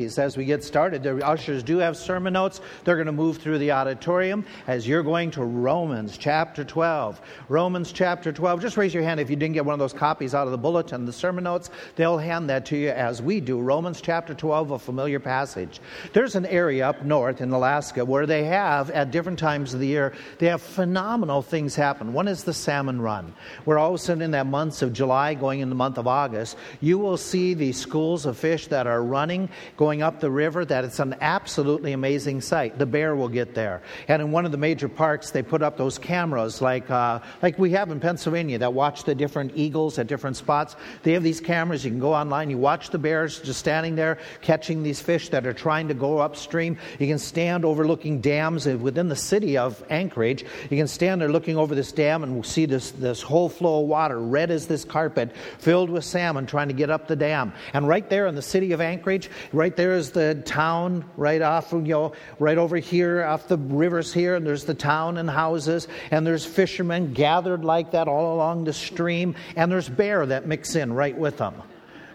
As we get started, the ushers do have sermon notes. They're going to move through the auditorium as you're going to Romans chapter 12. Romans chapter 12. Just raise your hand if you didn't get one of those copies out of the bulletin, the sermon notes. They'll hand that to you as we do. Romans chapter 12, a familiar passage. There's an area up north in Alaska where they have, at different times of the year, they have phenomenal things happen. One is the salmon run, where all of a sudden in that months of July going in the month of August, you will see the schools of fish that are running, going going up the river that it's an absolutely amazing sight. The bear will get there. And in one of the major parks, they put up those cameras like, uh, like we have in Pennsylvania that watch the different eagles at different spots. They have these cameras. You can go online, you watch the bears just standing there catching these fish that are trying to go upstream. You can stand overlooking dams within the city of Anchorage. You can stand there looking over this dam and see this, this whole flow of water, red as this carpet, filled with salmon trying to get up the dam. And right there in the city of Anchorage, right there's the town right off, you know, right over here, off the rivers here, and there's the town and houses, and there's fishermen gathered like that all along the stream, and there's bear that mix in right with them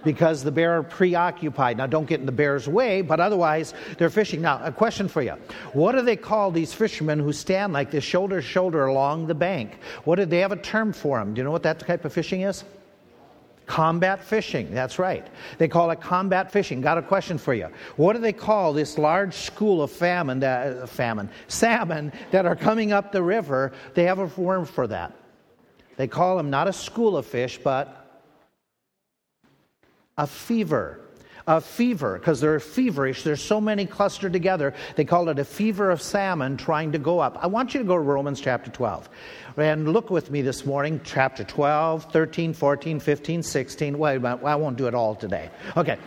because the bear are preoccupied. Now, don't get in the bear's way, but otherwise, they're fishing. Now, a question for you. What do they call these fishermen who stand like this shoulder to shoulder along the bank? What do they have a term for them? Do you know what that type of fishing is? Combat fishing, that's right. They call it combat fishing. Got a question for you. What do they call this large school of famine, that, uh, famine, salmon that are coming up the river? They have a word for that. They call them not a school of fish, but a fever a fever because they're feverish. There's so many clustered together. They call it a fever of salmon trying to go up. I want you to go to Romans chapter 12 and look with me this morning, chapter 12, 13, 14, 15, 16. Wait I won't do it all today. Okay.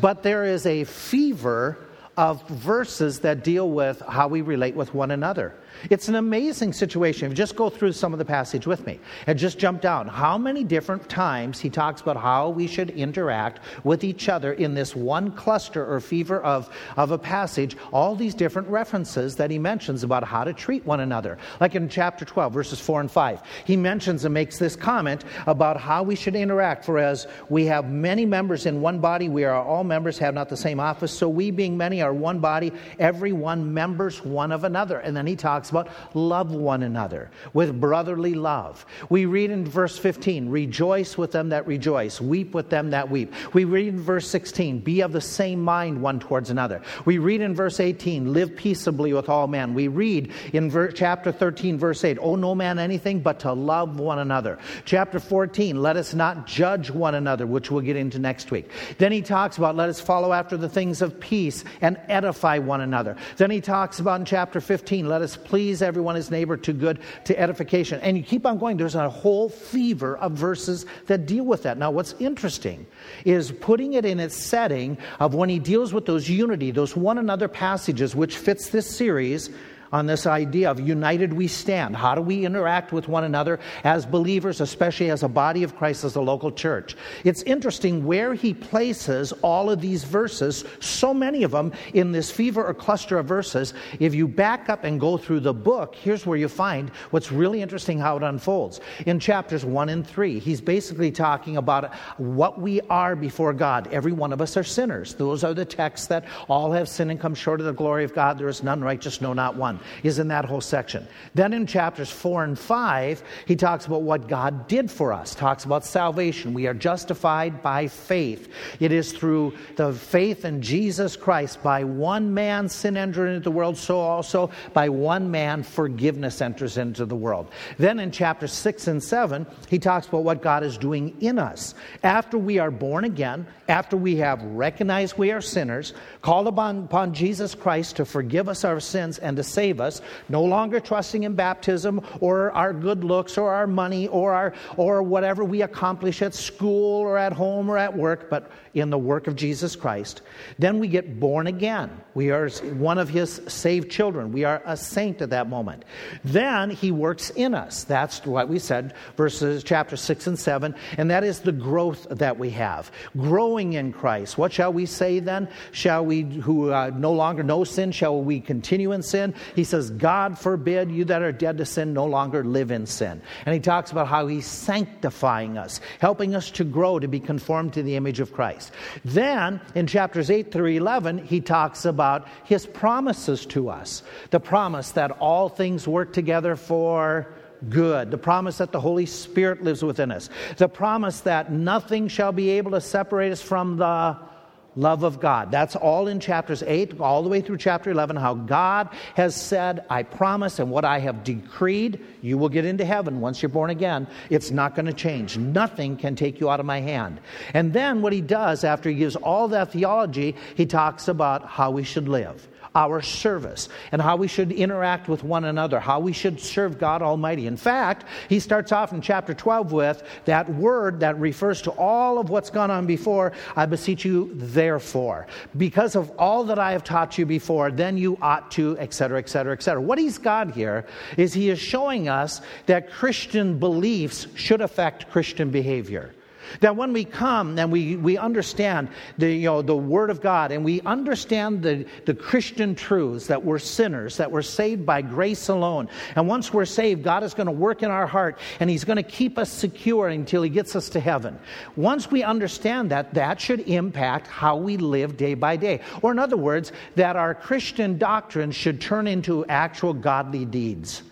But there is a fever of verses that deal with how we relate with one another. It's an amazing situation. Just go through some of the passage with me and just jump down. How many different times he talks about how we should interact with each other in this one cluster or fever of, of a passage, all these different references that he mentions about how to treat one another. Like in chapter 12, verses 4 and 5, he mentions and makes this comment about how we should interact. For as we have many members in one body, we are all members, have not the same office. So we, being many, are one body, every one members one of another. And then he talks talks about love one another with brotherly love. We read in verse 15, rejoice with them that rejoice, weep with them that weep. We read in verse 16, be of the same mind one towards another. We read in verse 18, live peaceably with all men. We read in ver- chapter 13, verse 8, owe no man anything but to love one another. Chapter 14, let us not judge one another, which we'll get into next week. Then he talks about let us follow after the things of peace and edify one another. Then he talks about in chapter 15, let us please please everyone, his neighbor, to good, to edification. And you keep on going. There's a whole fever of verses that deal with that. Now, what's interesting is putting it in its setting of when he deals with those unity, those one another passages, which fits this series on this idea of united we stand. How do we interact with one another as believers, especially as a body of Christ, as a local church? It's interesting where he places all of these verses, so many of them in this fever or cluster of verses. If you back up and go through the book, here's where you find what's really interesting how it unfolds. In chapters 1 and 3, he's basically talking about what we are before God. Every one of us are sinners. Those are the texts that all have sinned and come short of the glory of God. There is none righteous, no, not one is in that whole section. Then in chapters 4 and 5, he talks about what God did for us, talks about salvation. We are justified by faith. It is through the faith in Jesus Christ. By one man sin entered into the world, so also by one man forgiveness enters into the world. Then in chapters 6 and 7, he talks about what God is doing in us. After we are born again, after we have recognized we are sinners, called upon, upon Jesus Christ to forgive us our sins and to save us, no longer trusting in baptism or our good looks or our money or, our, or whatever we accomplish at school or at home or at work, but in the work of Jesus Christ. Then we get born again. We are one of his saved children. We are a saint at that moment. Then he works in us. That's what we said, verses chapter 6 and 7, and that is the growth that we have. Growing in Christ. What shall we say then? Shall we, who uh, no longer know sin, shall we continue in sin? He says, God forbid you that are dead to sin no longer live in sin. And he talks about how he's sanctifying us, helping us to grow to be conformed to the image of Christ. Then in chapters 8 through 11, he talks about his promises to us the promise that all things work together for good. The promise that the Holy Spirit lives within us. The promise that nothing shall be able to separate us from the love of God. That's all in chapters 8, all the way through chapter 11, how God has said, I promise, and what I have decreed, you will get into heaven once you're born again. It's not going to change. Nothing can take you out of my hand. And then what he does after he gives all that theology, he talks about how we should live our service and how we should interact with one another, how we should serve God Almighty. In fact, he starts off in chapter 12 with that word that refers to all of what's gone on before. I beseech you, therefore, because of all that I have taught you before, then you ought to, etc., etc., etc. What he's got here is he is showing us that Christian beliefs should affect Christian behavior. That when we come and we, we understand the, you know, the Word of God and we understand the, the Christian truths that we're sinners, that we're saved by grace alone. And once we're saved, God is going to work in our heart and He's going to keep us secure until He gets us to heaven. Once we understand that, that should impact how we live day by day. Or, in other words, that our Christian doctrine should turn into actual godly deeds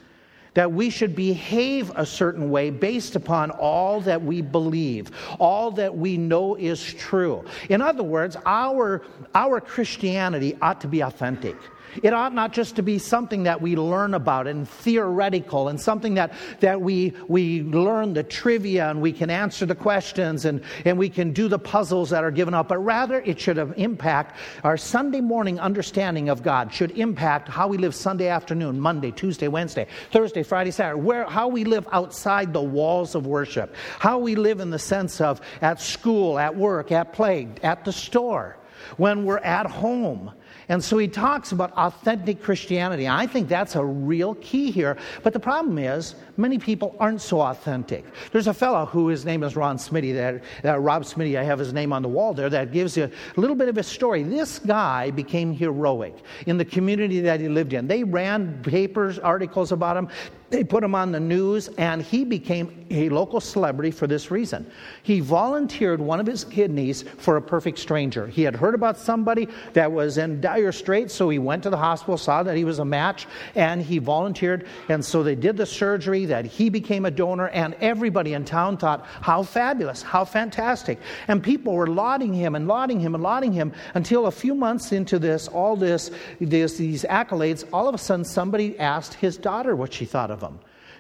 that we should behave a certain way based upon all that we believe, all that we know is true. In other words, our, our Christianity ought to be authentic. It ought not just to be something that we learn about and theoretical and something that, that we, we learn the trivia and we can answer the questions and, and we can do the puzzles that are given up, but rather it should have impact our Sunday morning understanding of God, should impact how we live Sunday afternoon, Monday, Tuesday, Wednesday, Thursday, Friday, Saturday, where, how we live outside the walls of worship, how we live in the sense of at school, at work, at play, at the store, when we're at home and so he talks about authentic Christianity. I think that's a real key here. But the problem is, many people aren't so authentic. There's a fellow who his name is Ron Smitty, that, uh, Rob Smitty, I have his name on the wall there, that gives you a little bit of a story. This guy became heroic in the community that he lived in. They ran papers, articles about him. They put him on the news, and he became a local celebrity for this reason. He volunteered one of his kidneys for a perfect stranger. He had heard about somebody that was in dire straits, so he went to the hospital, saw that he was a match, and he volunteered. And so they did the surgery, that he became a donor, and everybody in town thought, how fabulous, how fantastic. And people were lauding him and lauding him and lauding him until a few months into this, all this, this these accolades, all of a sudden somebody asked his daughter what she thought of him.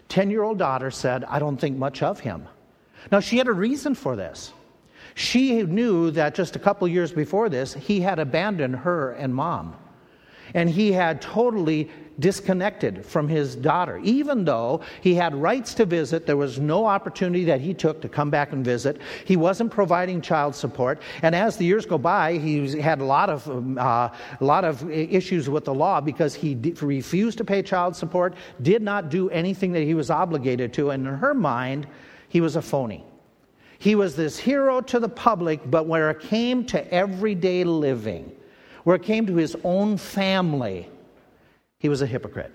10 year old daughter said, I don't think much of him. Now, she had a reason for this. She knew that just a couple years before this, he had abandoned her and mom. And he had totally disconnected from his daughter. Even though he had rights to visit, there was no opportunity that he took to come back and visit. He wasn't providing child support. And as the years go by, he had a lot of, um, uh, a lot of issues with the law because he d- refused to pay child support, did not do anything that he was obligated to. And in her mind, he was a phony. He was this hero to the public, but where it came to everyday living, where it came to his own family, he was a hypocrite.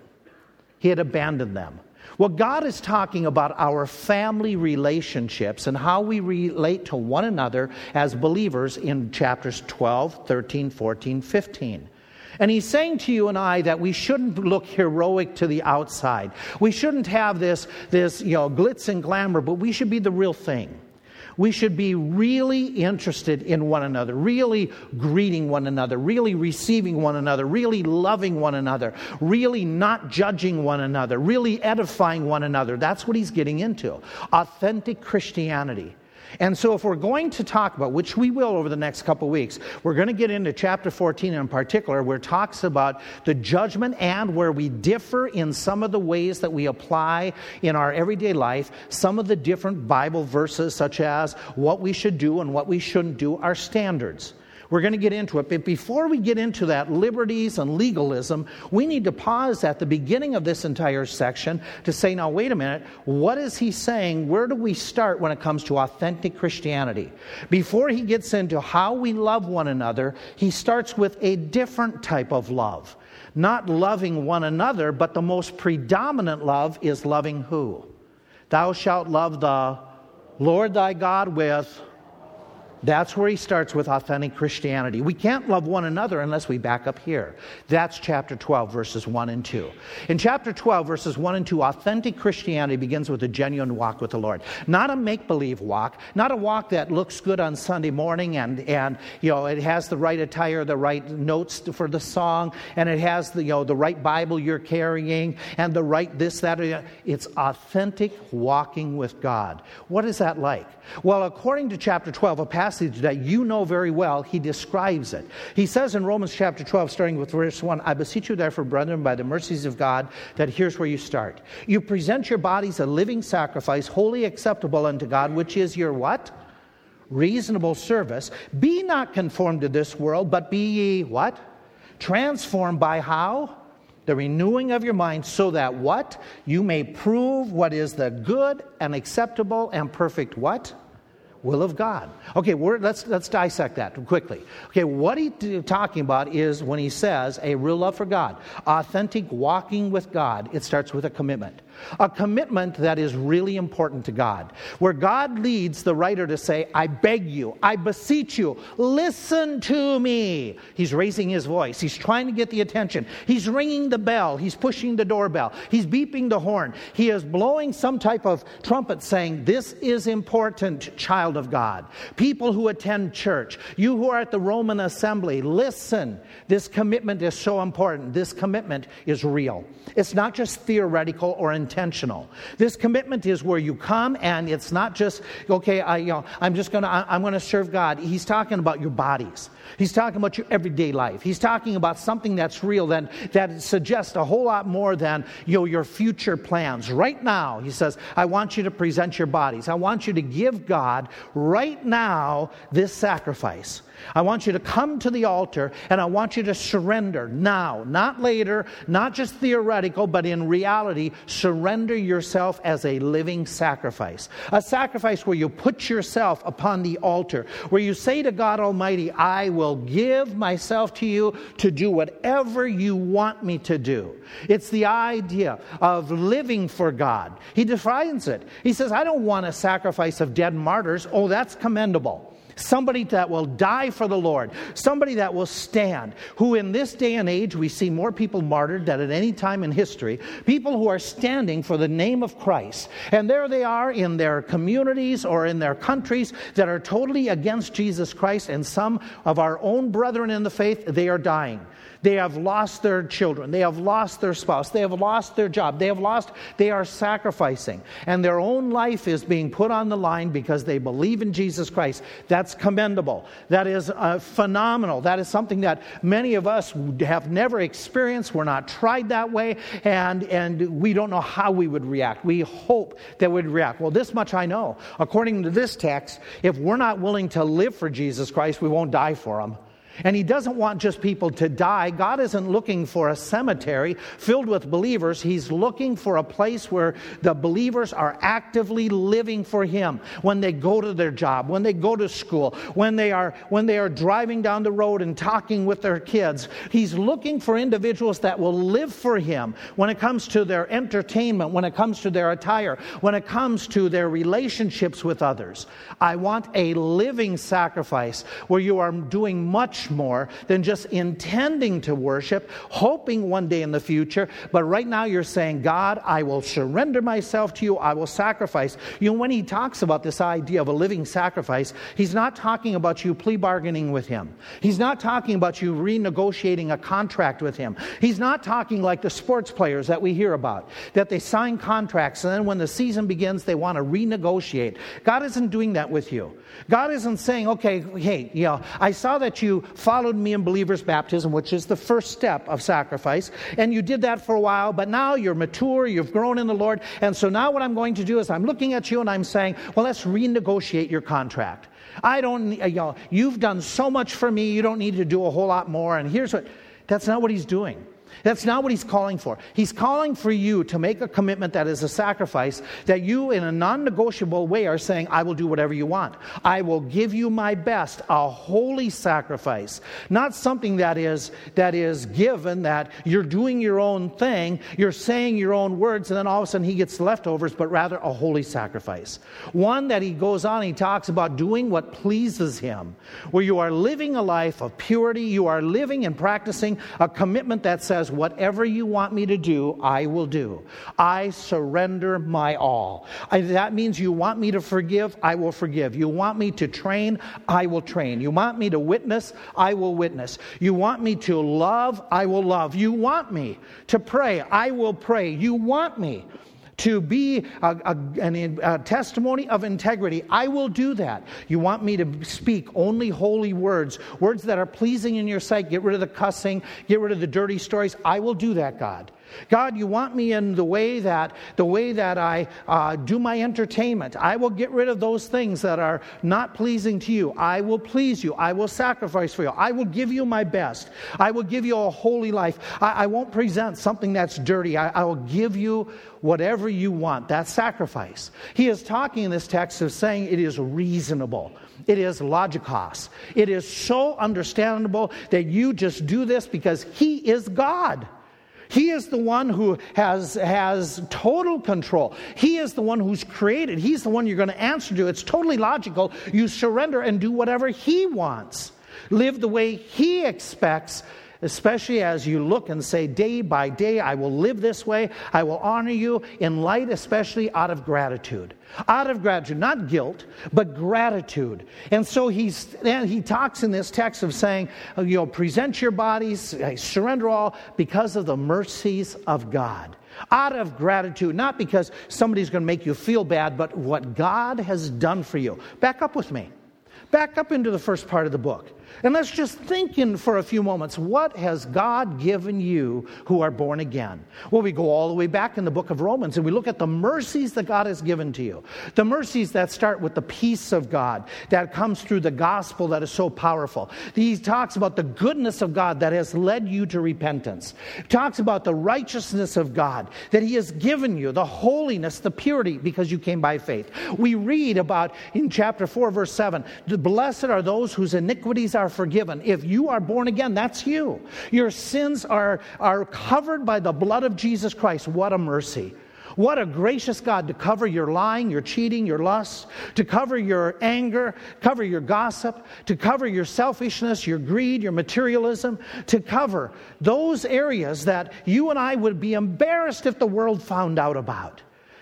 He had abandoned them. Well, God is talking about our family relationships and how we relate to one another as believers in chapters 12, 13, 14, 15. And he's saying to you and I that we shouldn't look heroic to the outside. We shouldn't have this, this you know, glitz and glamour, but we should be the real thing we should be really interested in one another, really greeting one another, really receiving one another, really loving one another, really not judging one another, really edifying one another. That's what he's getting into. Authentic Christianity. And so, if we're going to talk about, which we will over the next couple weeks, we're going to get into chapter 14 in particular, where it talks about the judgment and where we differ in some of the ways that we apply in our everyday life, some of the different Bible verses, such as what we should do and what we shouldn't do, are standards. We're going to get into it. But before we get into that liberties and legalism, we need to pause at the beginning of this entire section to say, now, wait a minute, what is he saying? Where do we start when it comes to authentic Christianity? Before he gets into how we love one another, he starts with a different type of love. Not loving one another, but the most predominant love is loving who? Thou shalt love the Lord thy God with that's where he starts with authentic Christianity. We can't love one another unless we back up here. That's chapter 12, verses 1 and 2. In chapter 12, verses 1 and 2, authentic Christianity begins with a genuine walk with the Lord. Not a make believe walk, not a walk that looks good on Sunday morning and, and you know, it has the right attire, the right notes for the song, and it has the, you know, the right Bible you're carrying, and the right this, that. It's authentic walking with God. What is that like? Well, according to chapter 12, a passage that you know very well, he describes it. He says in Romans chapter 12, starting with verse 1, I beseech you, therefore, brethren, by the mercies of God, that here's where you start. You present your bodies a living sacrifice, wholly acceptable unto God, which is your what? Reasonable service. Be not conformed to this world, but be ye what? Transformed by how? the renewing of your mind, so that what? You may prove what is the good and acceptable and perfect what? Will of God. Okay, let's, let's dissect that quickly. Okay, what he's talking about is when he says a real love for God, authentic walking with God, it starts with a commitment. A commitment that is really important to God, where God leads the writer to say, I beg you, I beseech you, listen to me. He's raising his voice. He's trying to get the attention. He's ringing the bell. He's pushing the doorbell. He's beeping the horn. He is blowing some type of trumpet saying, This is important, child of God, people who attend church, you who are at the Roman assembly, listen. This commitment is so important. This commitment is real. It's not just theoretical or intentional. This commitment is where you come and it's not just, okay, I, you know, I'm just going to, I'm going to serve God. He's talking about your bodies. He's talking about your everyday life. He's talking about something that's real, that, that suggests a whole lot more than you know, your future plans. Right now, he says, I want you to present your bodies. I want you to give God right now this sacrifice. I want you to come to the altar and I want you to surrender now, not later, not just theoretical, but in reality, surrender yourself as a living sacrifice. A sacrifice where you put yourself upon the altar, where you say to God Almighty, I will give myself to you to do whatever you want me to do. It's the idea of living for God. He defines it. He says, I don't want a sacrifice of dead martyrs. Oh, that's commendable somebody that will die for the Lord, somebody that will stand, who in this day and age we see more people martyred than at any time in history, people who are standing for the name of Christ. And there they are in their communities or in their countries that are totally against Jesus Christ, and some of our own brethren in the faith, they are dying. They have lost their children. They have lost their spouse. They have lost their job. They have lost, they are sacrificing. And their own life is being put on the line because they believe in Jesus Christ. That's commendable. That is uh, phenomenal. That is something that many of us have never experienced. We're not tried that way. And, and we don't know how we would react. We hope that we'd react. Well, this much I know. According to this text, if we're not willing to live for Jesus Christ, we won't die for him. And He doesn't want just people to die. God isn't looking for a cemetery filled with believers. He's looking for a place where the believers are actively living for Him when they go to their job, when they go to school, when they are, when they are driving down the road and talking with their kids. He's looking for individuals that will live for Him when it comes to their entertainment, when it comes to their attire, when it comes to their relationships with others. I want a living sacrifice where you are doing much more than just intending to worship, hoping one day in the future. But right now you're saying, God, I will surrender myself to you, I will sacrifice. You know, when he talks about this idea of a living sacrifice, he's not talking about you plea bargaining with him. He's not talking about you renegotiating a contract with him. He's not talking like the sports players that we hear about, that they sign contracts and then when the season begins, they want to renegotiate. God isn't doing that with you. God isn't saying, okay, hey, you know, I saw that you followed me in believer's baptism, which is the first step of sacrifice, and you did that for a while, but now you're mature, you've grown in the Lord, and so now what I'm going to do is I'm looking at you and I'm saying, well, let's renegotiate your contract. I don't, uh, you know, you've done so much for me, you don't need to do a whole lot more. And here's what, that's not what he's doing. That's not what he's calling for. He's calling for you to make a commitment that is a sacrifice that you, in a non negotiable way, are saying, I will do whatever you want. I will give you my best, a holy sacrifice. Not something that is, that is given, that you're doing your own thing, you're saying your own words, and then all of a sudden he gets leftovers, but rather a holy sacrifice. One that he goes on, he talks about doing what pleases him, where you are living a life of purity, you are living and practicing a commitment that says, says, Whatever you want me to do, I will do. I surrender my all. I, that means you want me to forgive, I will forgive. You want me to train, I will train. You want me to witness, I will witness. You want me to love, I will love. You want me to pray, I will pray. You want me to be a, a, a, testimony of integrity, I will do that. You want me to speak only holy words, words that are pleasing in your sight, get rid of the cussing, get rid of the dirty stories. I will do that, God. God, you want me in the way that the way that I uh, do my entertainment. I will get rid of those things that are not pleasing to you. I will please you. I will sacrifice for you. I will give you my best. I will give you a holy life. I, I won't present something that's dirty. I, I will give you whatever you want. That sacrifice. He is talking in this text of saying it is reasonable. It is logikos. It is so understandable that you just do this because He is God. He is the one who has, has total control. He is the one who's created. He's the one you're going to answer to. It's totally logical. You surrender and do whatever He wants. Live the way He expects especially as you look and say, day by day, I will live this way. I will honor you in light, especially out of gratitude. Out of gratitude, not guilt, but gratitude. And so he's, and he talks in this text of saying, uh, you know, present your bodies, surrender all because of the mercies of God out of gratitude, not because somebody's going to make you feel bad, but what God has done for you. Back up with me. Back up into the first part of the book. And let's just think in for a few moments what has God given you who are born again? Well, we go all the way back in the book of Romans and we look at the mercies that God has given to you. The mercies that start with the peace of God that comes through the gospel that is so powerful. He talks about the goodness of God that has led you to repentance. He talks about the righteousness of God that He has given you, the holiness, the purity because you came by faith. We read about in chapter 4, verse 7 the blessed are those whose iniquities are forgiven. If you are born again, that's you. Your sins are, are covered by the blood of Jesus Christ. What a mercy. What a gracious God to cover your lying, your cheating, your lust, to cover your anger, cover your gossip, to cover your selfishness, your greed, your materialism, to cover those areas that you and I would be embarrassed if the world found out about.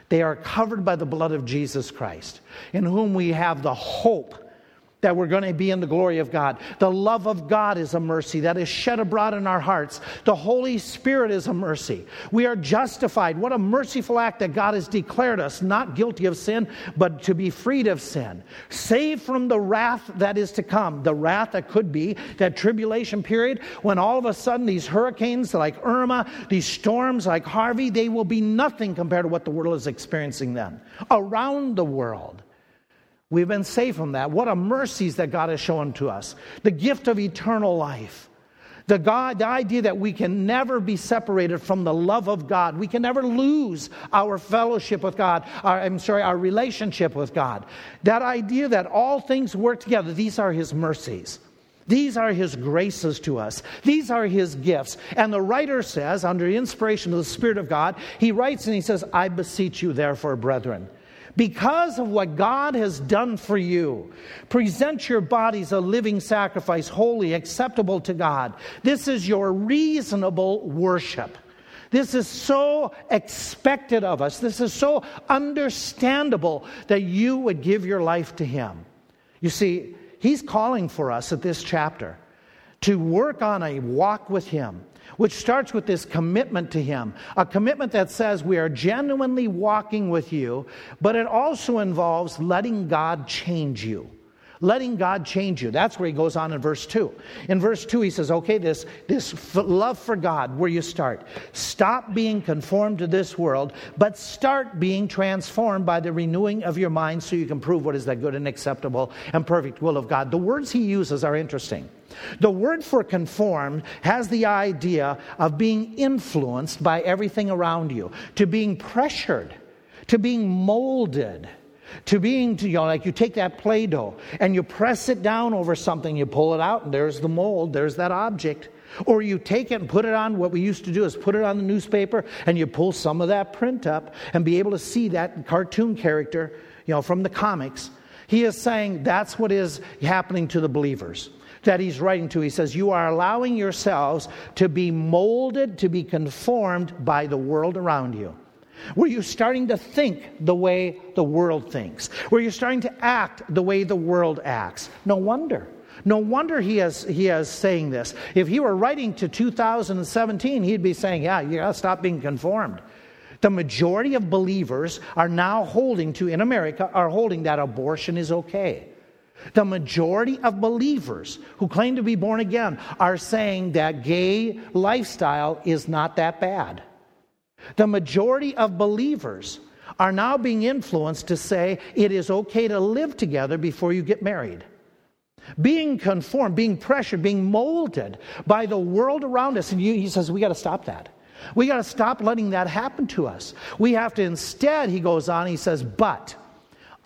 They are covered by the blood of Jesus Christ, in whom we have the hope that we're going to be in the glory of God. The love of God is a mercy that is shed abroad in our hearts. The Holy Spirit is a mercy. We are justified. What a merciful act that God has declared us not guilty of sin, but to be freed of sin. Saved from the wrath that is to come. The wrath that could be that tribulation period when all of a sudden these hurricanes like Irma, these storms like Harvey, they will be nothing compared to what the world is experiencing then. Around the world. We've been saved from that. What a mercies that God has shown to us. The gift of eternal life. The, God, the idea that we can never be separated from the love of God. We can never lose our fellowship with God. Our, I'm sorry, our relationship with God. That idea that all things work together. These are His mercies. These are His graces to us. These are His gifts. And the writer says, under inspiration of the Spirit of God, he writes and he says, I beseech you, therefore, brethren because of what God has done for you. Present your bodies a living sacrifice, holy, acceptable to God. This is your reasonable worship. This is so expected of us. This is so understandable that you would give your life to Him. You see, He's calling for us at this chapter to work on a walk with Him which starts with this commitment to Him, a commitment that says we are genuinely walking with you, but it also involves letting God change you. letting God change you. That's where he goes on in verse 2. In verse 2, he says, okay, this, this f- love for God, where you start. Stop being conformed to this world, but start being transformed by the renewing of your mind so you can prove what is that good and acceptable and perfect will of God. The words he uses are interesting. The word for conformed has the idea of being influenced by everything around you, to being pressured, to being molded to being, to, you know, like you take that Play Doh and you press it down over something, you pull it out, and there's the mold, there's that object. Or you take it and put it on, what we used to do is put it on the newspaper and you pull some of that print up and be able to see that cartoon character, you know, from the comics. He is saying that's what is happening to the believers that he's writing to. He says, You are allowing yourselves to be molded, to be conformed by the world around you. Were you're starting to think the way the world thinks, Were you're starting to act the way the world acts. No wonder. No wonder he is, he is saying this. If he were writing to 2017, he'd be saying, Yeah, you gotta stop being conformed. The majority of believers are now holding to, in America, are holding that abortion is okay. The majority of believers who claim to be born again are saying that gay lifestyle is not that bad. The majority of believers are now being influenced to say it is okay to live together before you get married. Being conformed, being pressured, being molded by the world around us. And he says, we got to stop that. We got to stop letting that happen to us. We have to instead, he goes on, he says, but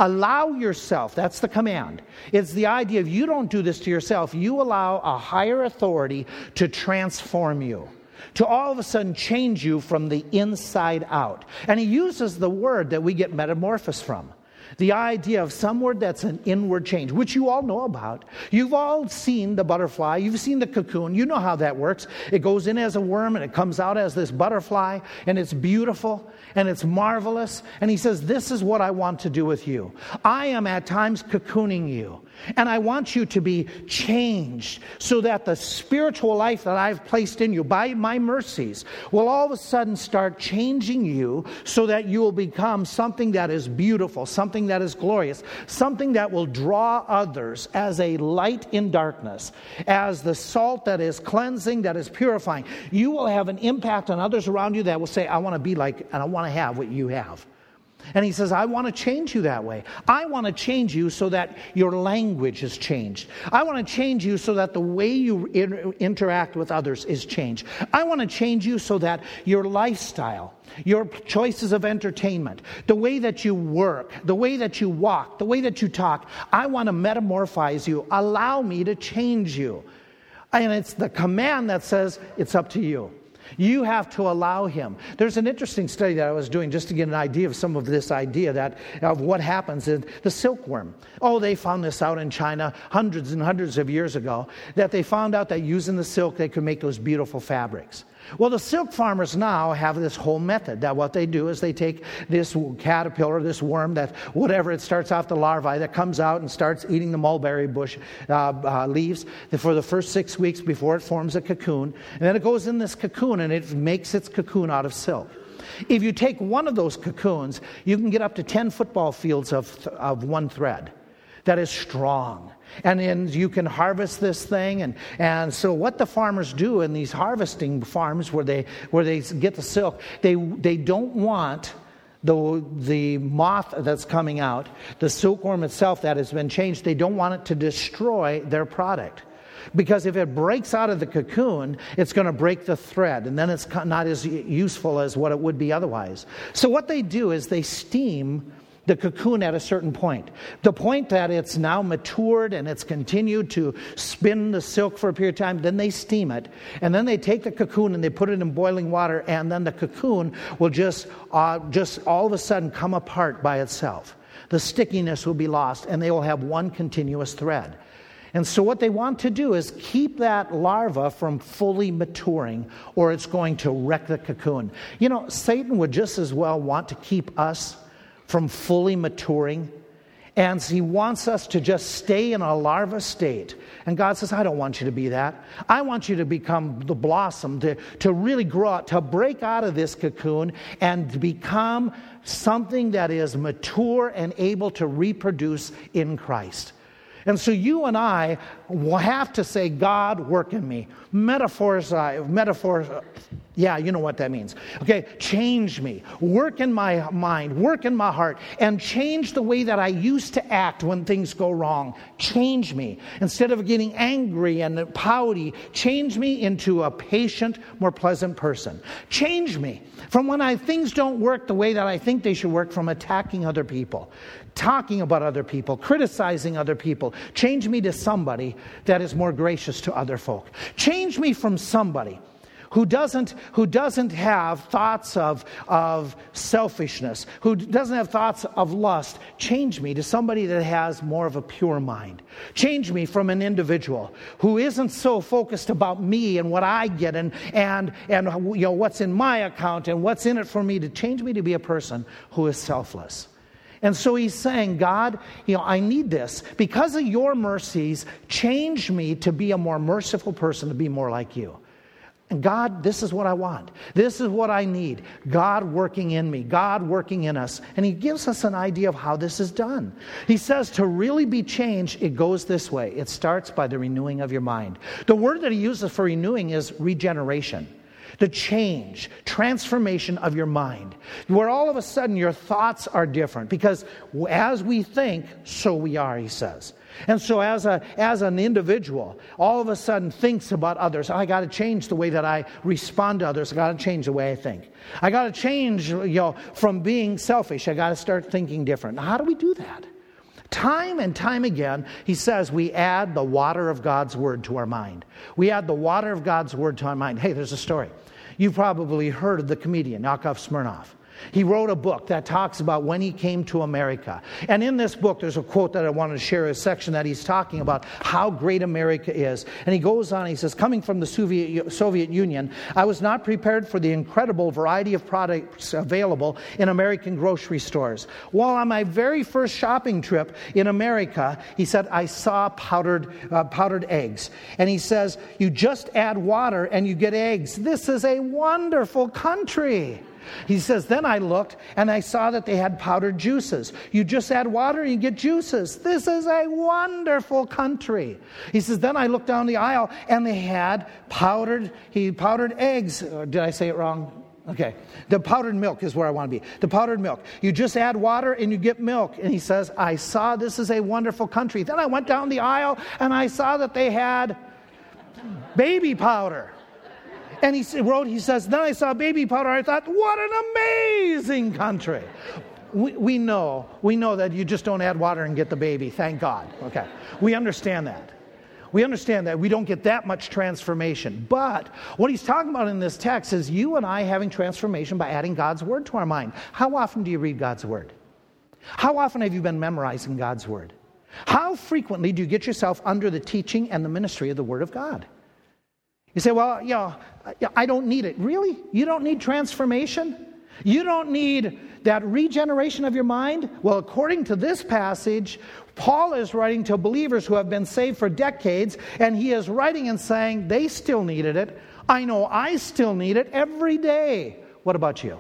allow yourself, that's the command. It's the idea of you don't do this to yourself, you allow a higher authority to transform you to all of a sudden change you from the inside out. And he uses the word that we get metamorphosis from. The idea of some word that's an inward change, which you all know about. You've all seen the butterfly, you've seen the cocoon, you know how that works. It goes in as a worm and it comes out as this butterfly, and it's beautiful and it's marvelous. And he says, This is what I want to do with you. I am at times cocooning you. And I want you to be changed so that the spiritual life that I've placed in you by my mercies will all of a sudden start changing you so that you will become something that is beautiful, something that is glorious, something that will draw others as a light in darkness, as the salt that is cleansing, that is purifying. You will have an impact on others around you that will say, I want to be like, and I want to have what you have. And he says, I want to change you that way. I want to change you so that your language is changed. I want to change you so that the way you inter- interact with others is changed. I want to change you so that your lifestyle, your choices of entertainment, the way that you work, the way that you walk, the way that you talk, I want to metamorphose you. Allow me to change you. And it's the command that says, it's up to you. You have to allow him. There's an interesting study that I was doing just to get an idea of some of this idea that of what happens in the silkworm. Oh, they found this out in China hundreds and hundreds of years ago that they found out that using the silk they could make those beautiful fabrics. Well, the silk farmers now have this whole method that what they do is they take this caterpillar, this worm, that whatever it starts off the larvae that comes out and starts eating the mulberry bush uh, uh, leaves for the first six weeks before it forms a cocoon. And then it goes in this cocoon and it makes its cocoon out of silk. If you take one of those cocoons, you can get up to 10 football fields of, of one thread that is strong and then you can harvest this thing and, and so what the farmers do in these harvesting farms where they where they get the silk they they don't want the, the moth that's coming out the silkworm itself that has been changed they don't want it to destroy their product because if it breaks out of the cocoon, it's going to break the thread, and then it's not as useful as what it would be otherwise. So, what they do is they steam the cocoon at a certain point. The point that it's now matured and it's continued to spin the silk for a period of time, then they steam it. And then they take the cocoon and they put it in boiling water, and then the cocoon will just, uh, just all of a sudden come apart by itself. The stickiness will be lost, and they will have one continuous thread. And so, what they want to do is keep that larva from fully maturing, or it's going to wreck the cocoon. You know, Satan would just as well want to keep us from fully maturing. And he wants us to just stay in a larva state. And God says, I don't want you to be that. I want you to become the blossom, to, to really grow out, to break out of this cocoon and become something that is mature and able to reproduce in Christ. And so you and I will have to say, God, work in me. Metaphors, uh, metaphors, uh, yeah, you know what that means. Okay, change me. Work in my mind, work in my heart, and change the way that I used to act when things go wrong. Change me. Instead of getting angry and pouty, change me into a patient, more pleasant person. Change me from when I, things don't work the way that I think they should work from attacking other people talking about other people, criticizing other people. Change me to somebody that is more gracious to other folk. Change me from somebody who doesn't, who doesn't have thoughts of, of selfishness, who doesn't have thoughts of lust. Change me to somebody that has more of a pure mind. Change me from an individual who isn't so focused about me and what I get and, and, and you know, what's in my account and what's in it for me, to change me to be a person who is selfless. And so he's saying, God, you know, I need this. Because of your mercies, change me to be a more merciful person, to be more like you. And God, this is what I want. This is what I need. God working in me, God working in us. And He gives us an idea of how this is done. He says to really be changed, it goes this way it starts by the renewing of your mind. The word that He uses for renewing is regeneration the change, transformation of your mind, where all of a sudden your thoughts are different. Because as we think, so we are, he says. And so, as, a, as an individual, all of a sudden thinks about others. I got to change the way that I respond to others. I got to change the way I think. I got to change, you know, from being selfish. I got to start thinking different. How do we do that? Time and time again, he says we add the water of God's word to our mind. We add the water of God's word to our mind. Hey, there's a story. You've probably heard of the comedian Yakov Smirnoff. He wrote a book that talks about when he came to America. And in this book, there's a quote that I wanted to share, a section that he's talking about how great America is. And he goes on, he says, Coming from the Soviet, Soviet Union, I was not prepared for the incredible variety of products available in American grocery stores. While on my very first shopping trip in America, he said, I saw powdered, uh, powdered eggs. And he says, You just add water and you get eggs. This is a wonderful country. He says, Then I looked and I saw that they had powdered juices. You just add water and you get juices. This is a wonderful country. He says, Then I looked down the aisle and they had powdered, he powdered eggs. Or Did I say it wrong? Okay. The powdered milk is where I want to be. The powdered milk. You just add water and you get milk. And he says, I saw this is a wonderful country. Then I went down the aisle and I saw that they had baby powder. And he wrote, he says, Then I saw baby powder. I thought, what an amazing country. We, we know, we know that you just don't add water and get the baby, thank God. Okay. We understand that. We understand that we don't get that much transformation. But what he's talking about in this text is you and I having transformation by adding God's word to our mind. How often do you read God's word? How often have you been memorizing God's word? How frequently do you get yourself under the teaching and the ministry of the word of God? You say, well, yeah, I don't need it. Really? You don't need transformation? You don't need that regeneration of your mind? Well, according to this passage, Paul is writing to believers who have been saved for decades, and he is writing and saying they still needed it. I know I still need it every day. What about you?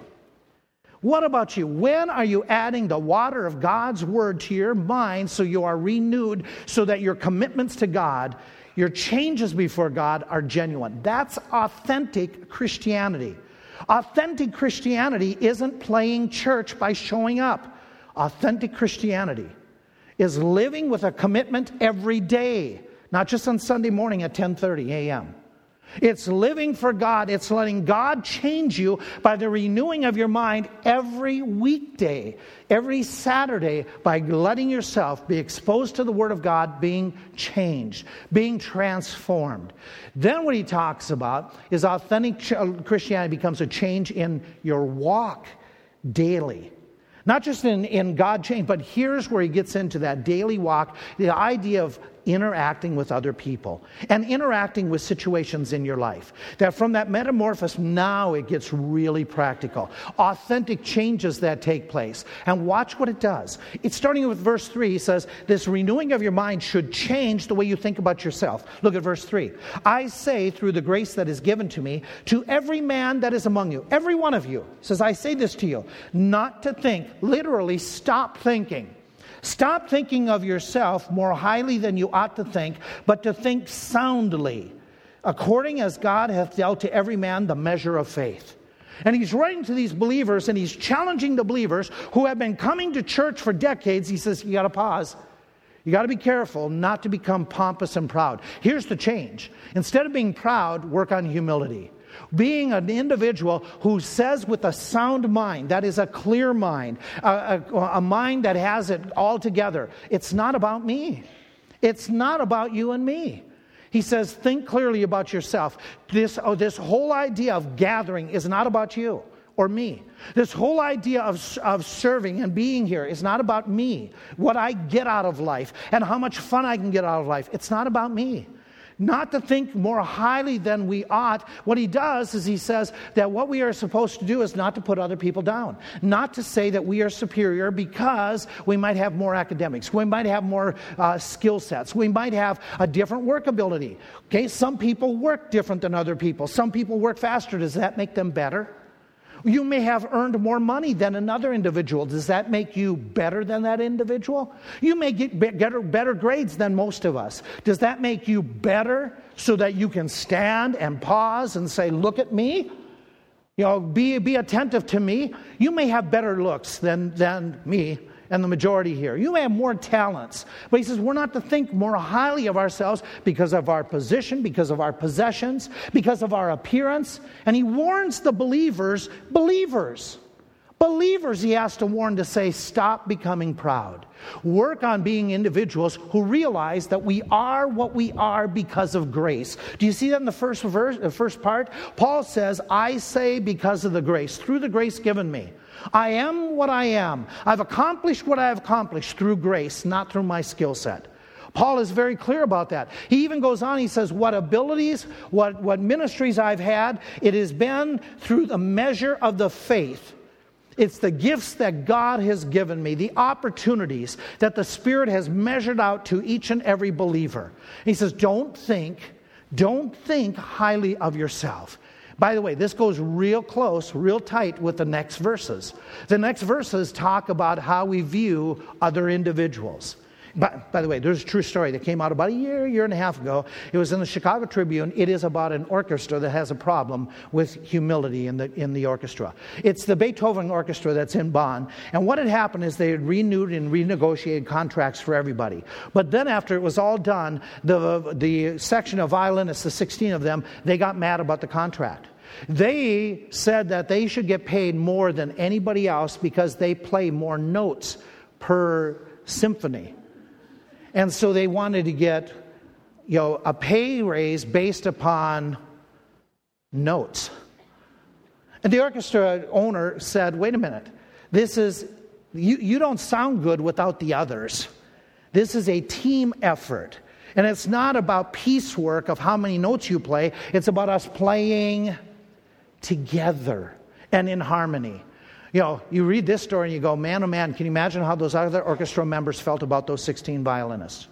What about you? When are you adding the water of God's word to your mind so you are renewed, so that your commitments to God your changes before God are genuine. That's authentic Christianity. Authentic Christianity isn't playing church by showing up. Authentic Christianity is living with a commitment every day, not just on Sunday morning at 10:30 a.m. It's living for God. It's letting God change you by the renewing of your mind every weekday, every Saturday, by letting yourself be exposed to the Word of God, being changed, being transformed. Then, what he talks about is authentic Christianity becomes a change in your walk daily. Not just in, in God change, but here's where he gets into that daily walk the idea of interacting with other people and interacting with situations in your life. That from that metamorphosis, now it gets really practical. Authentic changes that take place. And watch what it does. It's starting with verse 3. He says, This renewing of your mind should change the way you think about yourself. Look at verse 3. I say, through the grace that is given to me, to every man that is among you, every one of you, says, I say this to you, not to think, literally, stop thinking Stop thinking of yourself more highly than you ought to think, but to think soundly, according as God hath dealt to every man the measure of faith. And he's writing to these believers and he's challenging the believers who have been coming to church for decades. He says, You got to pause. You got to be careful not to become pompous and proud. Here's the change instead of being proud, work on humility. Being an individual who says with a sound mind, that is a clear mind, a, a, a mind that has it all together, it's not about me. It's not about you and me. He says, think clearly about yourself. This, oh, this whole idea of gathering is not about you or me. This whole idea of, of serving and being here is not about me, what I get out of life, and how much fun I can get out of life. It's not about me not to think more highly than we ought. What he does is he says that what we are supposed to do is not to put other people down, not to say that we are superior because we might have more academics, we might have more uh, skill sets, we might have a different work ability. Okay, some people work different than other people, some people work faster. Does that make them better? You may have earned more money than another individual. Does that make you better than that individual? You may get better grades than most of us. Does that make you better so that you can stand and pause and say, Look at me? You know, be, be attentive to me. You may have better looks than, than me and the majority here. You may have more talents. But he says we're not to think more highly of ourselves because of our position, because of our possessions, because of our appearance. And he warns the believers, believers, believers, he has to warn to say, stop becoming proud. Work on being individuals who realize that we are what we are because of grace. Do you see that in the first verse, the first part? Paul says, I say because of the grace, through the grace given me. I am what I am. I've accomplished what I have accomplished through grace, not through my skill set. Paul is very clear about that. He even goes on, he says, What abilities, what, what ministries I've had, it has been through the measure of the faith. It's the gifts that God has given me, the opportunities that the Spirit has measured out to each and every believer. He says, Don't think, don't think highly of yourself. By the way, this goes real close, real tight with the next verses. The next verses talk about how we view other individuals. But, by the way, there's a true story that came out about a year, year and a half ago. It was in the Chicago Tribune. It is about an orchestra that has a problem with humility in the, in the orchestra. It's the Beethoven Orchestra that's in Bonn. And what had happened is they had renewed and renegotiated contracts for everybody. But then, after it was all done, the, the section of violinists, the 16 of them, they got mad about the contract. They said that they should get paid more than anybody else because they play more notes per symphony. And so they wanted to get you know, a pay raise based upon notes. And the orchestra owner said, wait a minute, this is, you, you don't sound good without the others. This is a team effort. And it's not about piecework of how many notes you play, it's about us playing together and in harmony. You know, you read this story and you go, man, oh man, can you imagine how those other orchestra members felt about those 16 violinists?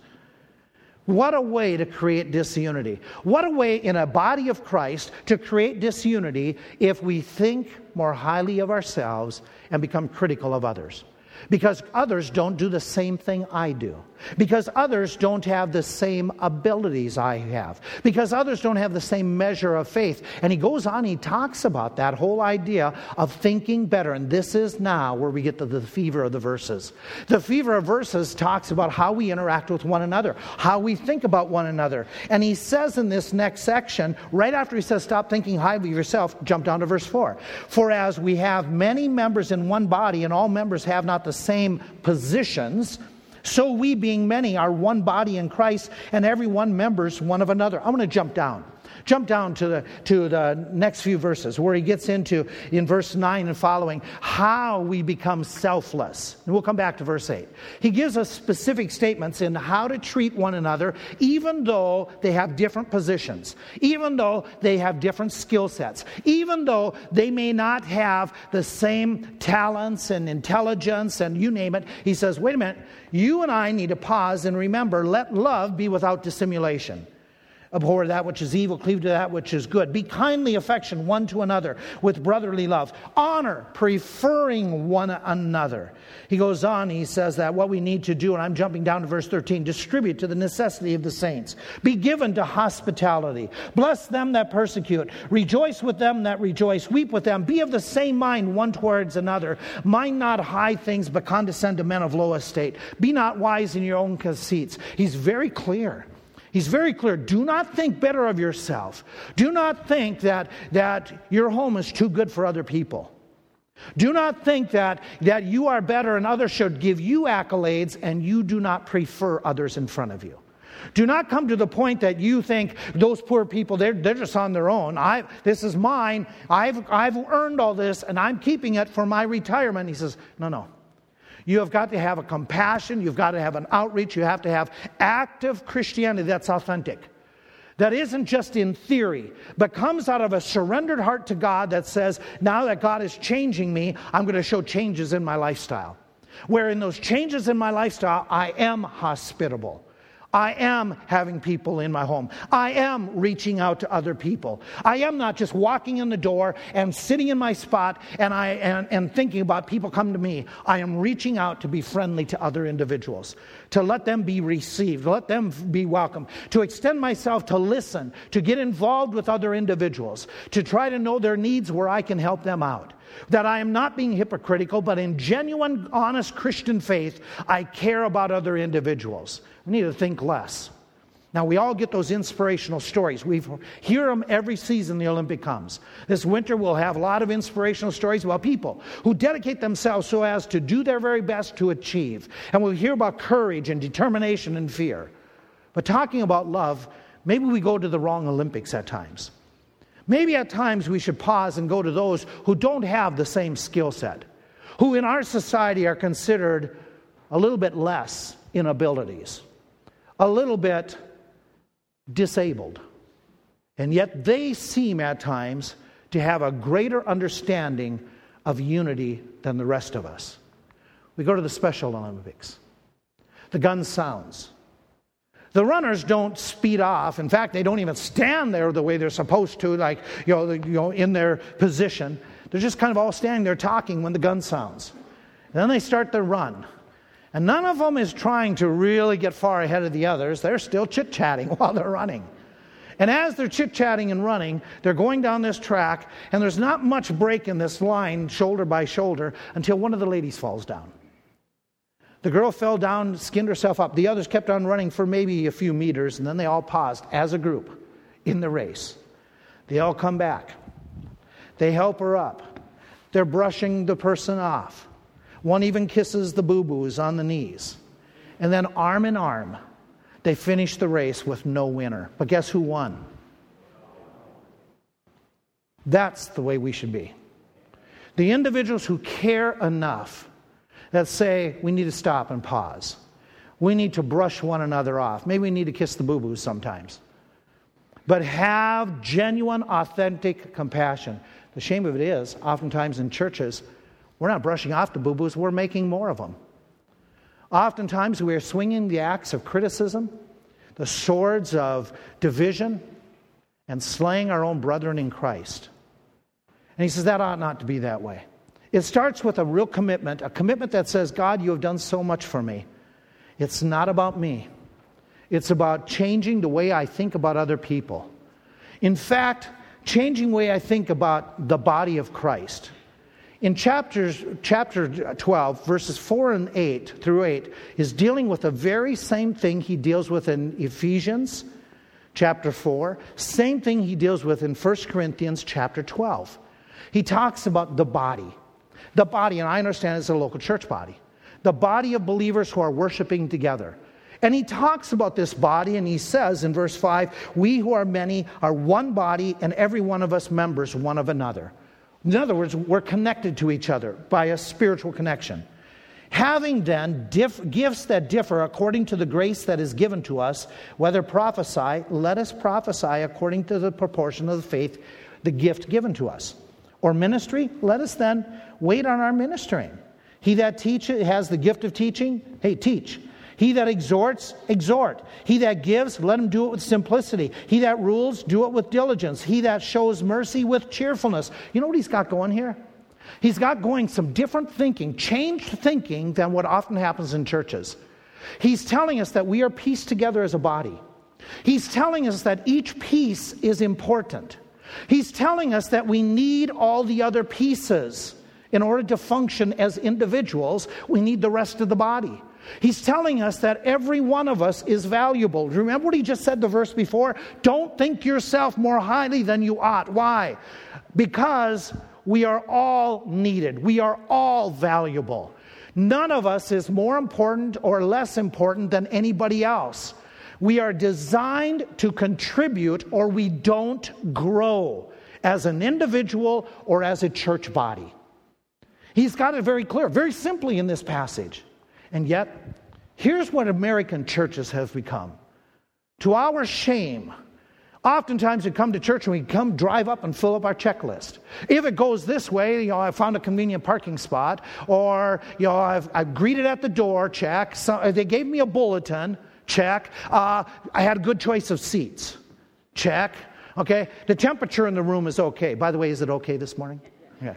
What a way to create disunity. What a way in a body of Christ to create disunity if we think more highly of ourselves and become critical of others. Because others don't do the same thing I do because others don't have the same abilities I have, because others don't have the same measure of faith. And he goes on, he talks about that whole idea of thinking better. And this is now where we get to the fever of the verses. The fever of verses talks about how we interact with one another, how we think about one another. And he says in this next section, right after he says, Stop thinking highly of yourself, jump down to verse 4. For as we have many members in one body, and all members have not the same positions, so we, being many, are one body in Christ, and every one members one of another. I'm going to jump down. Jump down to the, to the next few verses where he gets into, in verse 9 and following, how we become selfless. And we'll come back to verse 8. He gives us specific statements in how to treat one another, even though they have different positions, even though they have different skill sets, even though they may not have the same talents and intelligence and you name it. He says, wait a minute, you and I need to pause and remember, let love be without dissimulation. Abhor that which is evil, cleave to that which is good. Be kindly affection one to another with brotherly love. Honor, preferring one another. He goes on, he says that what we need to do, and I'm jumping down to verse 13 distribute to the necessity of the saints. Be given to hospitality. Bless them that persecute. Rejoice with them that rejoice. Weep with them. Be of the same mind one towards another. Mind not high things, but condescend to men of low estate. Be not wise in your own conceits. He's very clear. He's very clear. Do not think better of yourself. Do not think that, that your home is too good for other people. Do not think that, that you are better and others should give you accolades and you do not prefer others in front of you. Do not come to the point that you think those poor people, they're, they're just on their own. I, this is mine. I've, I've earned all this and I'm keeping it for my retirement. He says, No, no. You have got to have a compassion, you've got to have an outreach, you have to have active Christianity that's authentic. That isn't just in theory, but comes out of a surrendered heart to God that says, now that God is changing me, I'm going to show changes in my lifestyle. Where in those changes in my lifestyle, I am hospitable. I am having people in my home. I am reaching out to other people. I am not just walking in the door and sitting in my spot and, I, and, and thinking about people come to me. I am reaching out to be friendly to other individuals, to let them be received, let them be welcome, to extend myself to listen, to get involved with other individuals, to try to know their needs where I can help them out. That I am not being hypocritical, but in genuine, honest Christian faith, I care about other individuals. We need to think less. Now, we all get those inspirational stories. We hear them every season the Olympic comes. This winter, we'll have a lot of inspirational stories about people who dedicate themselves so as to do their very best to achieve. And we'll hear about courage and determination and fear. But talking about love, maybe we go to the wrong Olympics at times. Maybe at times we should pause and go to those who don't have the same skill set, who in our society are considered a little bit less in abilities a little bit disabled. And yet they seem at times to have a greater understanding of unity than the rest of us. We go to the Special Olympics. The gun sounds. The runners don't speed off. In fact, they don't even stand there the way they're supposed to, like, you know, you know in their position. They're just kind of all standing there talking when the gun sounds. And then they start their run. And none of them is trying to really get far ahead of the others. They're still chit chatting while they're running. And as they're chit chatting and running, they're going down this track, and there's not much break in this line, shoulder by shoulder, until one of the ladies falls down. The girl fell down, skinned herself up. The others kept on running for maybe a few meters, and then they all paused as a group in the race. They all come back. They help her up. They're brushing the person off. One even kisses the boo boos on the knees. And then, arm in arm, they finish the race with no winner. But guess who won? That's the way we should be. The individuals who care enough that say, we need to stop and pause. We need to brush one another off. Maybe we need to kiss the boo boos sometimes. But have genuine, authentic compassion. The shame of it is, oftentimes in churches, we're not brushing off the boo boos, we're making more of them. Oftentimes, we are swinging the axe of criticism, the swords of division, and slaying our own brethren in Christ. And he says that ought not to be that way. It starts with a real commitment, a commitment that says, God, you have done so much for me. It's not about me, it's about changing the way I think about other people. In fact, changing the way I think about the body of Christ. In chapters, chapter 12, verses 4 and 8 through 8, is dealing with the very same thing he deals with in Ephesians chapter 4, same thing he deals with in 1 Corinthians chapter 12. He talks about the body. The body, and I understand it's a local church body, the body of believers who are worshiping together. And he talks about this body, and he says in verse 5 We who are many are one body, and every one of us members one of another. In other words, we're connected to each other by a spiritual connection. Having then diff- gifts that differ according to the grace that is given to us, whether prophesy, let us prophesy according to the proportion of the faith, the gift given to us. Or ministry, let us then wait on our ministering. He that teaches has the gift of teaching, hey, teach. He that exhorts, exhort. He that gives, let him do it with simplicity. He that rules, do it with diligence. He that shows mercy with cheerfulness. You know what he's got going here? He's got going some different thinking, changed thinking than what often happens in churches. He's telling us that we are pieced together as a body. He's telling us that each piece is important. He's telling us that we need all the other pieces. In order to function as individuals, we need the rest of the body. He's telling us that every one of us is valuable. Remember what he just said the verse before? Don't think yourself more highly than you ought. Why? Because we are all needed, we are all valuable. None of us is more important or less important than anybody else. We are designed to contribute or we don't grow as an individual or as a church body. He's got it very clear, very simply in this passage. And yet, here's what American churches have become. To our shame, Oftentimes we come to church and we come drive up and fill up our checklist. If it goes this way, you know, I found a convenient parking spot, or you know, I've, I've greeted at the door, check. So, they gave me a bulletin, check. Uh, I had a good choice of seats, check. Okay, the temperature in the room is okay. By the way, is it okay this morning? Yeah.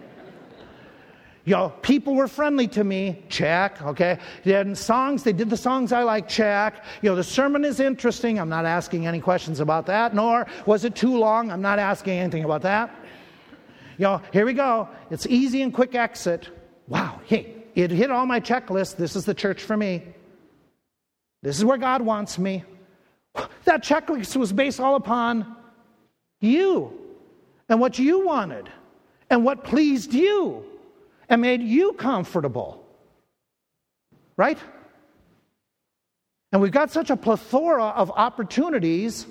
You know, people were friendly to me, check, okay. Then songs, they did the songs I like, check. You know, the sermon is interesting, I'm not asking any questions about that, nor was it too long, I'm not asking anything about that. You know, here we go. It's easy and quick exit. Wow, hey, it hit all my checklists. This is the church for me. This is where God wants me. That checklist was based all upon you and what you wanted and what pleased you and made you comfortable. Right? And we've got such a plethora of opportunities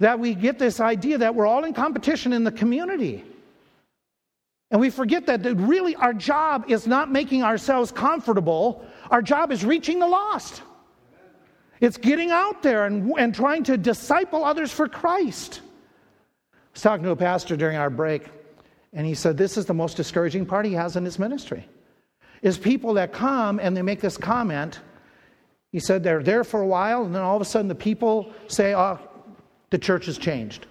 that we get this idea that we're all in competition in the community. And we forget that really our job is not making ourselves comfortable, our job is reaching the lost. It's getting out there and, and trying to disciple others for Christ. I was talking to a pastor during our break. And he said, This is the most discouraging part he has in his ministry. Is people that come and they make this comment. He said they're there for a while, and then all of a sudden the people say, Oh, the church has changed.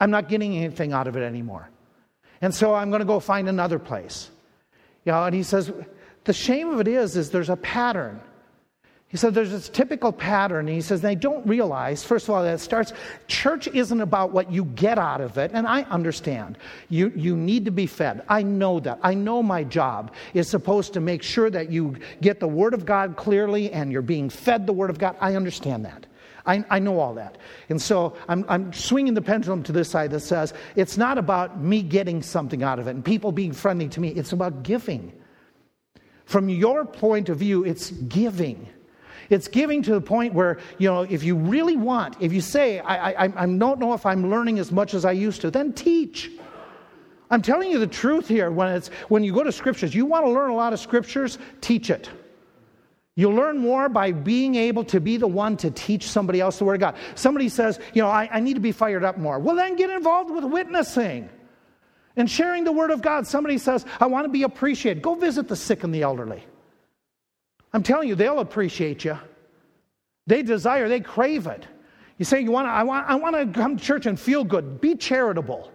I'm not getting anything out of it anymore. And so I'm going to go find another place. You know, and he says, the shame of it is, is there's a pattern. He said there's this typical pattern. He says they don't realize, first of all, that it starts, church isn't about what you get out of it. And I understand. You, you need to be fed. I know that. I know my job is supposed to make sure that you get the Word of God clearly and you're being fed the Word of God. I understand that. I, I know all that. And so I'm, I'm swinging the pendulum to this side that says it's not about me getting something out of it and people being friendly to me, it's about giving. From your point of view, it's giving. It's giving to the point where, you know, if you really want, if you say, I, I, I don't know if I'm learning as much as I used to, then teach. I'm telling you the truth here. When, it's, when you go to scriptures, you want to learn a lot of scriptures, teach it. You'll learn more by being able to be the one to teach somebody else the Word of God. Somebody says, you know, I, I need to be fired up more. Well, then get involved with witnessing and sharing the Word of God. Somebody says, I want to be appreciated. Go visit the sick and the elderly. I'm telling you, they'll appreciate you. They desire, they crave it. You say, you want I, want, I want to come to church and feel good. Be charitable.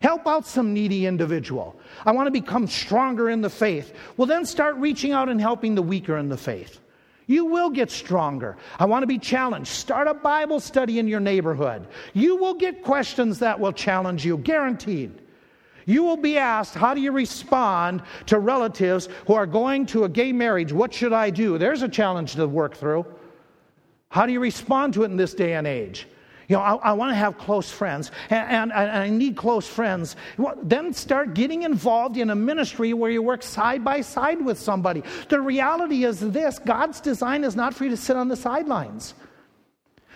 Help out some needy individual. I want to become stronger in the faith. Well, then start reaching out and helping the weaker in the faith. You will get stronger. I want to be challenged. Start a Bible study in your neighborhood. You will get questions that will challenge you, guaranteed. You will be asked, How do you respond to relatives who are going to a gay marriage? What should I do? There's a challenge to work through. How do you respond to it in this day and age? You know, I, I want to have close friends, and, and, and, I need close friends. Well, then start getting involved in a ministry where you work side by side with somebody. The reality is this God's design is not for you to sit on the sidelines.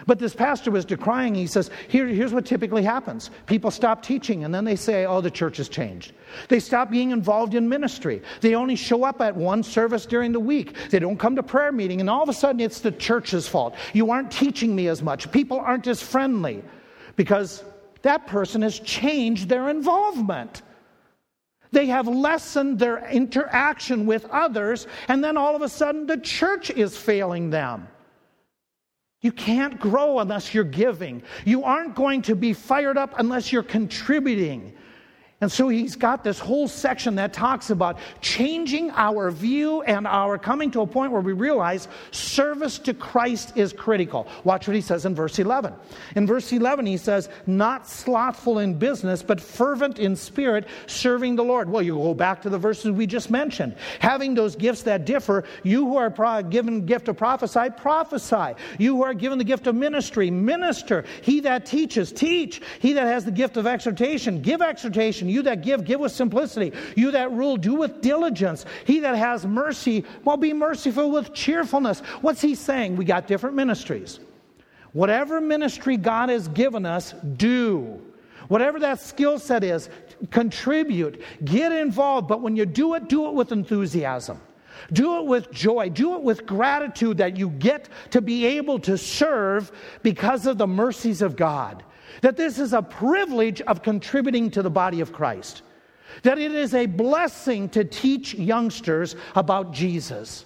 But this pastor was decrying. He says, Here, Here's what typically happens people stop teaching, and then they say, Oh, the church has changed. They stop being involved in ministry. They only show up at one service during the week. They don't come to prayer meeting, and all of a sudden it's the church's fault. You aren't teaching me as much. People aren't as friendly because that person has changed their involvement. They have lessened their interaction with others, and then all of a sudden the church is failing them. You can't grow unless you're giving. You aren't going to be fired up unless you're contributing. And so he's got this whole section that talks about changing our view and our coming to a point where we realize service to Christ is critical. Watch what he says in verse 11. In verse 11, he says, Not slothful in business, but fervent in spirit, serving the Lord. Well, you go back to the verses we just mentioned. Having those gifts that differ, you who are given the gift of prophesy, prophesy. You who are given the gift of ministry, minister. He that teaches, teach. He that has the gift of exhortation, give exhortation. You that give, give with simplicity. You that rule, do with diligence. He that has mercy, well, be merciful with cheerfulness. What's he saying? We got different ministries. Whatever ministry God has given us, do. Whatever that skill set is, contribute, get involved. But when you do it, do it with enthusiasm. Do it with joy. Do it with gratitude that you get to be able to serve because of the mercies of God that this is a privilege of contributing to the body of Christ, that it is a blessing to teach youngsters about Jesus.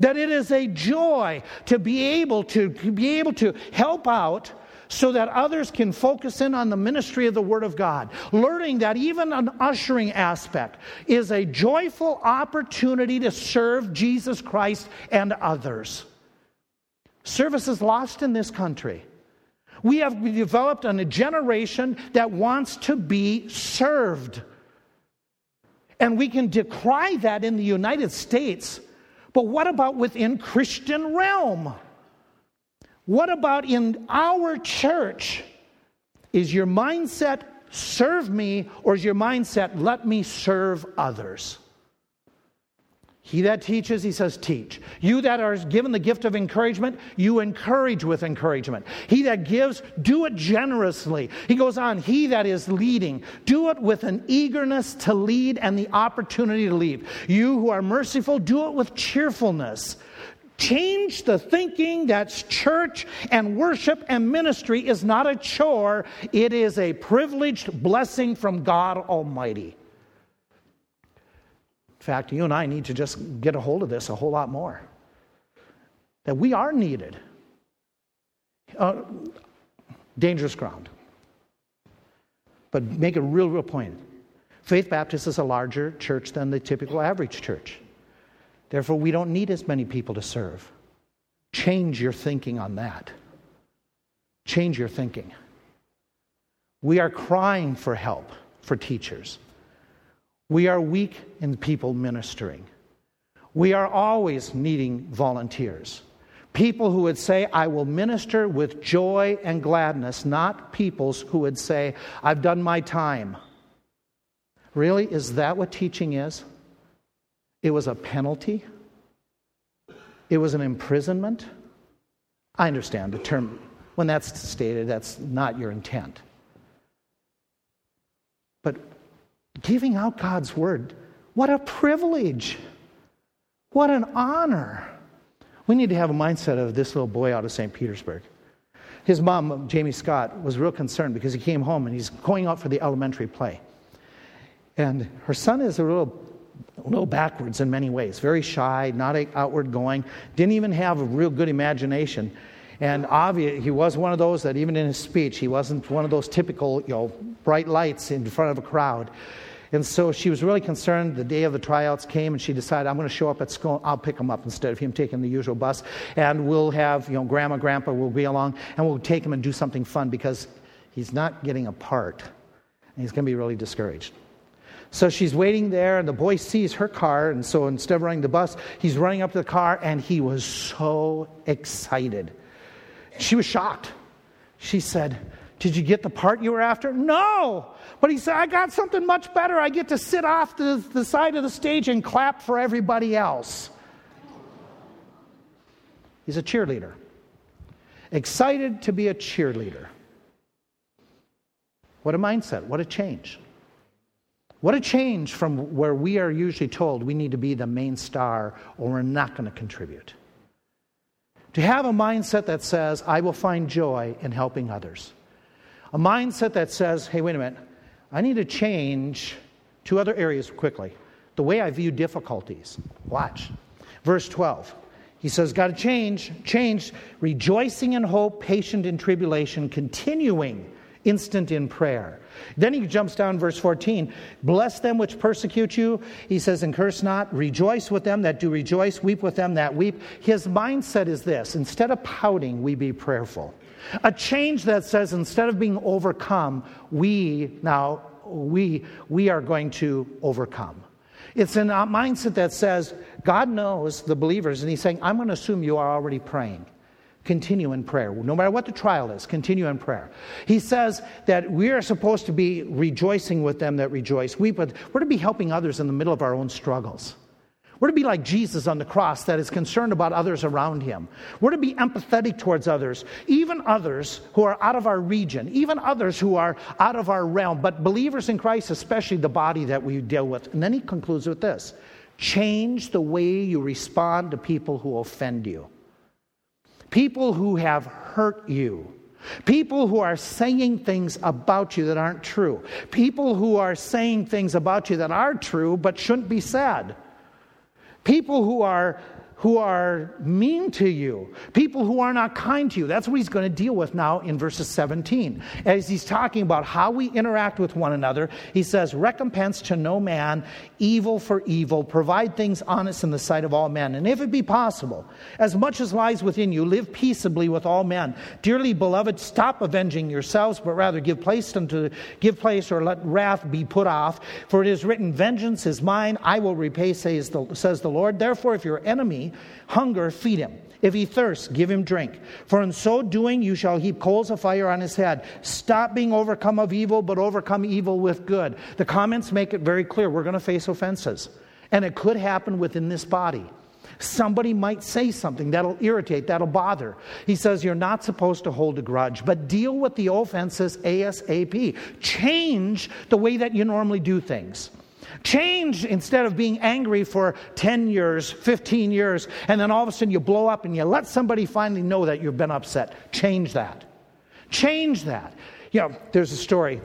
That it is a joy to be able to, to be able to help out so that others can focus in on the ministry of the Word of God. Learning that even an ushering aspect is a joyful opportunity to serve Jesus Christ and others. Service is lost in this country. We have developed a generation that wants to be served. And we can decry that in the United States, but what about within Christian realm? What about in our church? Is your mindset serve me or is your mindset let me serve others? He that teaches, he says, teach. You that are given the gift of encouragement, you encourage with encouragement. He that gives, do it generously. He goes on, he that is leading, do it with an eagerness to lead and the opportunity to lead. You who are merciful, do it with cheerfulness. Change the thinking that church and worship and ministry is not a chore, it is a privileged blessing from God Almighty fact, you and I need to just get a hold of this a whole lot more. That we are needed. Uh, dangerous ground. But make a real, real point. Faith Baptist is a larger church than the typical average church. Therefore, we don't need as many people to serve. Change your thinking on that. Change your thinking. We are crying for help for teachers. We are weak in people ministering. We are always needing volunteers. People who would say, I will minister with joy and gladness, not peoples who would say, I've done my time. Really? Is that what teaching is? It was a penalty? It was an imprisonment? I understand the term, when that's stated, that's not your intent. But giving out God's word. What a privilege. What an honor. We need to have a mindset of this little boy out of St. Petersburg. His mom, Jamie Scott, was real concerned because he came home and he's going out for the elementary play. And her son is a little, a little backwards in many ways, very shy, not outward going, didn't even have a real good imagination. And he was one of those that even in his speech, he wasn't one of those typical, you know, bright lights in front of a crowd. And so she was really concerned. The day of the tryouts came, and she decided, I'm going to show up at school. I'll pick him up instead of him taking the usual bus. And we'll have, you know, grandma, grandpa will be along, and we'll take him and do something fun because he's not getting a part. And he's going to be really discouraged. So she's waiting there, and the boy sees her car, and so instead of running the bus, he's running up to the car, and he was so excited. She was shocked. She said, Did you get the part you were after? No. But he said, I got something much better. I get to sit off the, the side of the stage and clap for everybody else. He's a cheerleader. Excited to be a cheerleader. What a mindset. What a change. What a change from where we are usually told we need to be the main star or we're not going to contribute. To have a mindset that says, I will find joy in helping others. A mindset that says, hey, wait a minute, I need to change two other areas quickly. The way I view difficulties. Watch. Verse 12. He says, got to change, change, rejoicing in hope, patient in tribulation, continuing, instant in prayer. Then he jumps down, verse 14. Bless them which persecute you. He says, and curse not. Rejoice with them that do rejoice. Weep with them that weep. His mindset is this instead of pouting, we be prayerful. A change that says instead of being overcome, we now, we, we are going to overcome. It's a mindset that says, God knows the believers, and He's saying, I'm going to assume you are already praying. Continue in prayer. No matter what the trial is, continue in prayer. He says that we are supposed to be rejoicing with them that rejoice. We, we're to be helping others in the middle of our own struggles. We're to be like Jesus on the cross that is concerned about others around him. We're to be empathetic towards others, even others who are out of our region, even others who are out of our realm, but believers in Christ, especially the body that we deal with. And then he concludes with this change the way you respond to people who offend you, people who have hurt you. People who are saying things about you that aren't true. People who are saying things about you that are true but shouldn't be said. People who are who are mean to you, people who are not kind to you. That's what he's going to deal with now in verses 17. As he's talking about how we interact with one another, he says, Recompense to no man evil for evil, provide things honest in the sight of all men. And if it be possible, as much as lies within you, live peaceably with all men. Dearly beloved, stop avenging yourselves, but rather give place unto give place or let wrath be put off. For it is written, Vengeance is mine, I will repay, says the, says the Lord. Therefore, if your enemy Hunger, feed him. If he thirsts, give him drink. For in so doing, you shall heap coals of fire on his head. Stop being overcome of evil, but overcome evil with good. The comments make it very clear we're going to face offenses. And it could happen within this body. Somebody might say something that'll irritate, that'll bother. He says you're not supposed to hold a grudge, but deal with the offenses ASAP. Change the way that you normally do things. Change instead of being angry for 10 years, 15 years, and then all of a sudden you blow up and you let somebody finally know that you've been upset. Change that. Change that. You know, there's a story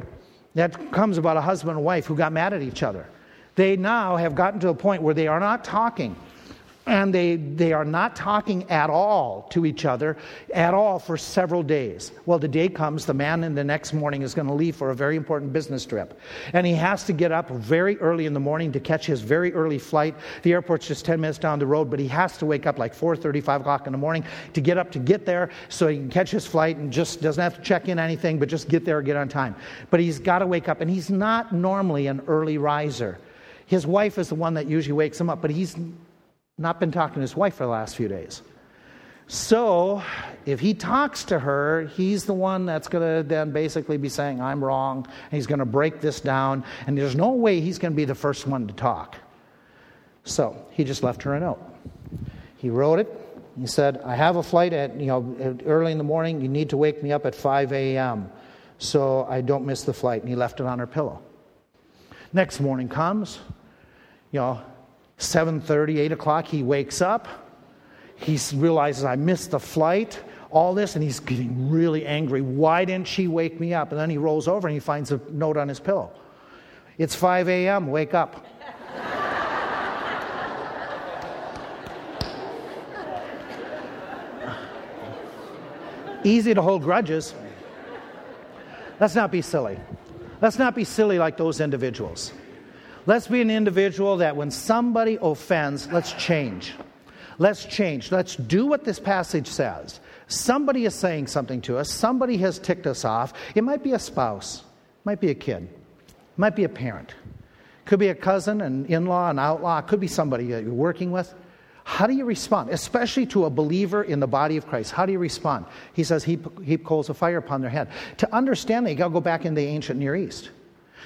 that comes about a husband and wife who got mad at each other. They now have gotten to a point where they are not talking and they, they are not talking at all to each other at all for several days. Well, the day comes, the man in the next morning is going to leave for a very important business trip. And he has to get up very early in the morning to catch his very early flight. The airport's just 10 minutes down the road, but he has to wake up like 4.30, 5 o'clock in the morning to get up to get there so he can catch his flight and just doesn't have to check in anything, but just get there, get on time. But he's got to wake up, and he's not normally an early riser. His wife is the one that usually wakes him up, but he's not been talking to his wife for the last few days. So, if he talks to her, he's the one that's going to then basically be saying, I'm wrong, and he's going to break this down, and there's no way he's going to be the first one to talk. So, he just left her a note. He wrote it. He said, I have a flight at, you know, early in the morning. You need to wake me up at 5 a.m. so I don't miss the flight. And he left it on her pillow. Next morning comes, you know, 7.30, 8 o'clock, he wakes up. He realizes, I missed the flight, all this, and he's getting really angry. Why didn't she wake me up? And then he rolls over and he finds a note on his pillow. It's 5 a.m., wake up. Easy to hold grudges. Let's not be silly. Let's not be silly like those individuals. Let's be an individual that when somebody offends, let's change. Let's change. Let's do what this passage says. Somebody is saying something to us, somebody has ticked us off. It might be a spouse, might be a kid, might be a parent, could be a cousin, an in law, an outlaw, it could be somebody that you're working with. How do you respond? Especially to a believer in the body of Christ. How do you respond? He says, heap, heap coals of fire upon their head. To understand that, you got to go back in the ancient Near East.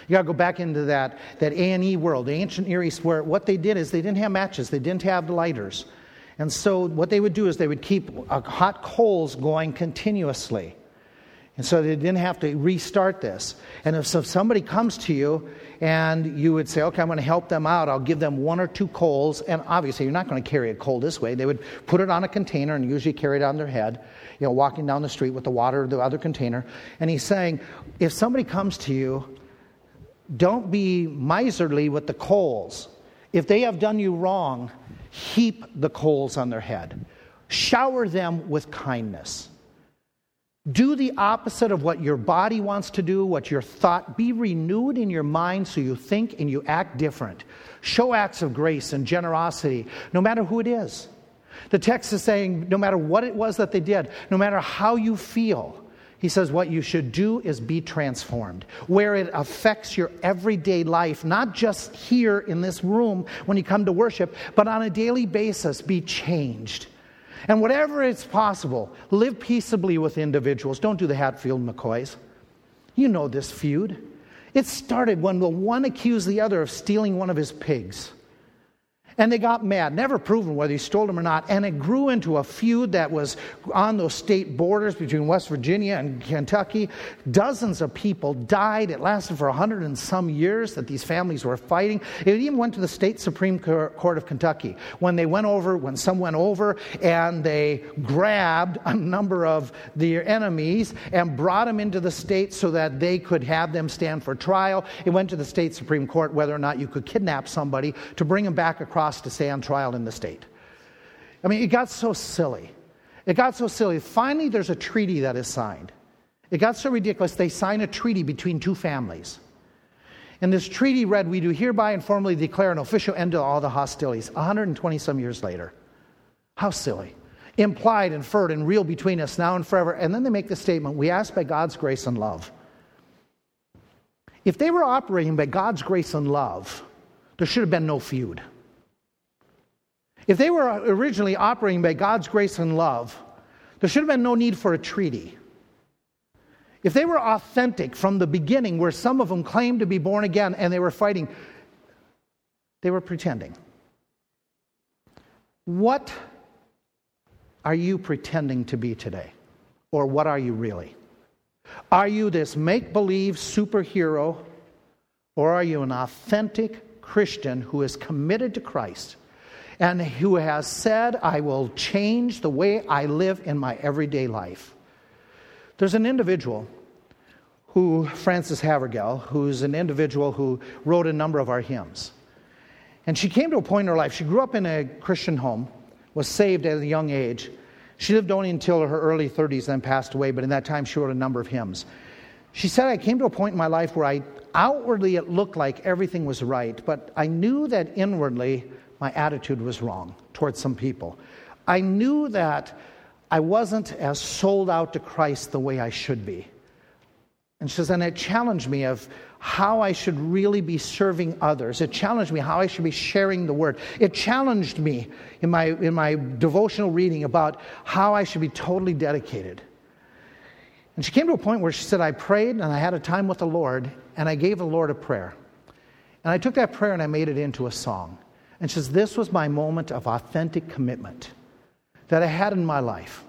You got to go back into that, that ANE world, the ancient Near East, where what they did is they didn't have matches, they didn't have lighters. And so what they would do is they would keep uh, hot coals going continuously. And so they didn't have to restart this. And if, so if somebody comes to you and you would say, okay, I'm going to help them out, I'll give them one or two coals. And obviously, you're not going to carry a coal this way. They would put it on a container and usually carry it on their head, you know, walking down the street with the water, the other container. And he's saying, if somebody comes to you don't be miserly with the coals. If they have done you wrong, heap the coals on their head. Shower them with kindness. Do the opposite of what your body wants to do, what your thought. Be renewed in your mind so you think and you act different. Show acts of grace and generosity, no matter who it is. The text is saying no matter what it was that they did, no matter how you feel, he says what you should do is be transformed, where it affects your everyday life, not just here in this room when you come to worship, but on a daily basis, be changed. And whatever is possible, live peaceably with individuals. Don't do the Hatfield McCoys. You know this feud. It started when the one accused the other of stealing one of his pigs. And they got mad, never proven whether he stole them or not. And it grew into a feud that was on those state borders between West Virginia and Kentucky. Dozens of people died. It lasted for a hundred and some years that these families were fighting. It even went to the state Supreme Court of Kentucky when they went over, when some went over and they grabbed a number of their enemies and brought them into the state so that they could have them stand for trial. It went to the state Supreme Court whether or not you could kidnap somebody to bring them back across to stay on trial in the state. I mean, it got so silly. It got so silly. Finally, there's a treaty that is signed. It got so ridiculous, they sign a treaty between two families. And this treaty read, We do hereby and formally declare an official end to all the hostilities, 120 some years later. How silly. Implied, inferred, and real between us now and forever. And then they make the statement We ask by God's grace and love. If they were operating by God's grace and love, there should have been no feud. If they were originally operating by God's grace and love, there should have been no need for a treaty. If they were authentic from the beginning, where some of them claimed to be born again and they were fighting, they were pretending. What are you pretending to be today? Or what are you really? Are you this make believe superhero, or are you an authentic Christian who is committed to Christ? And who has said, I will change the way I live in my everyday life. There's an individual who, Frances Havergal, who's an individual who wrote a number of our hymns. And she came to a point in her life, she grew up in a Christian home, was saved at a young age. She lived only until her early 30s, then passed away, but in that time she wrote a number of hymns. She said, I came to a point in my life where I outwardly it looked like everything was right, but I knew that inwardly my attitude was wrong towards some people. I knew that I wasn't as sold out to Christ the way I should be. And she says, and it challenged me of how I should really be serving others. It challenged me how I should be sharing the word. It challenged me in my, in my devotional reading about how I should be totally dedicated. And she came to a point where she said, I prayed and I had a time with the Lord, and I gave the Lord a prayer. And I took that prayer and I made it into a song. And says, This was my moment of authentic commitment that I had in my life.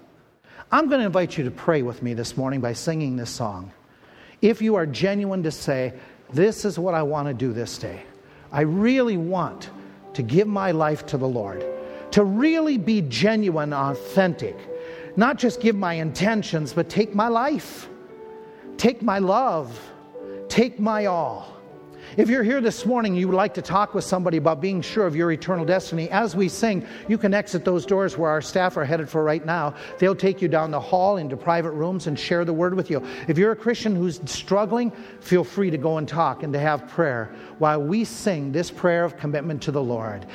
I'm going to invite you to pray with me this morning by singing this song. If you are genuine to say, This is what I want to do this day, I really want to give my life to the Lord, to really be genuine, authentic, not just give my intentions, but take my life, take my love, take my all. If you're here this morning, you would like to talk with somebody about being sure of your eternal destiny, as we sing, you can exit those doors where our staff are headed for right now. They'll take you down the hall into private rooms and share the word with you. If you're a Christian who's struggling, feel free to go and talk and to have prayer while we sing this prayer of commitment to the Lord.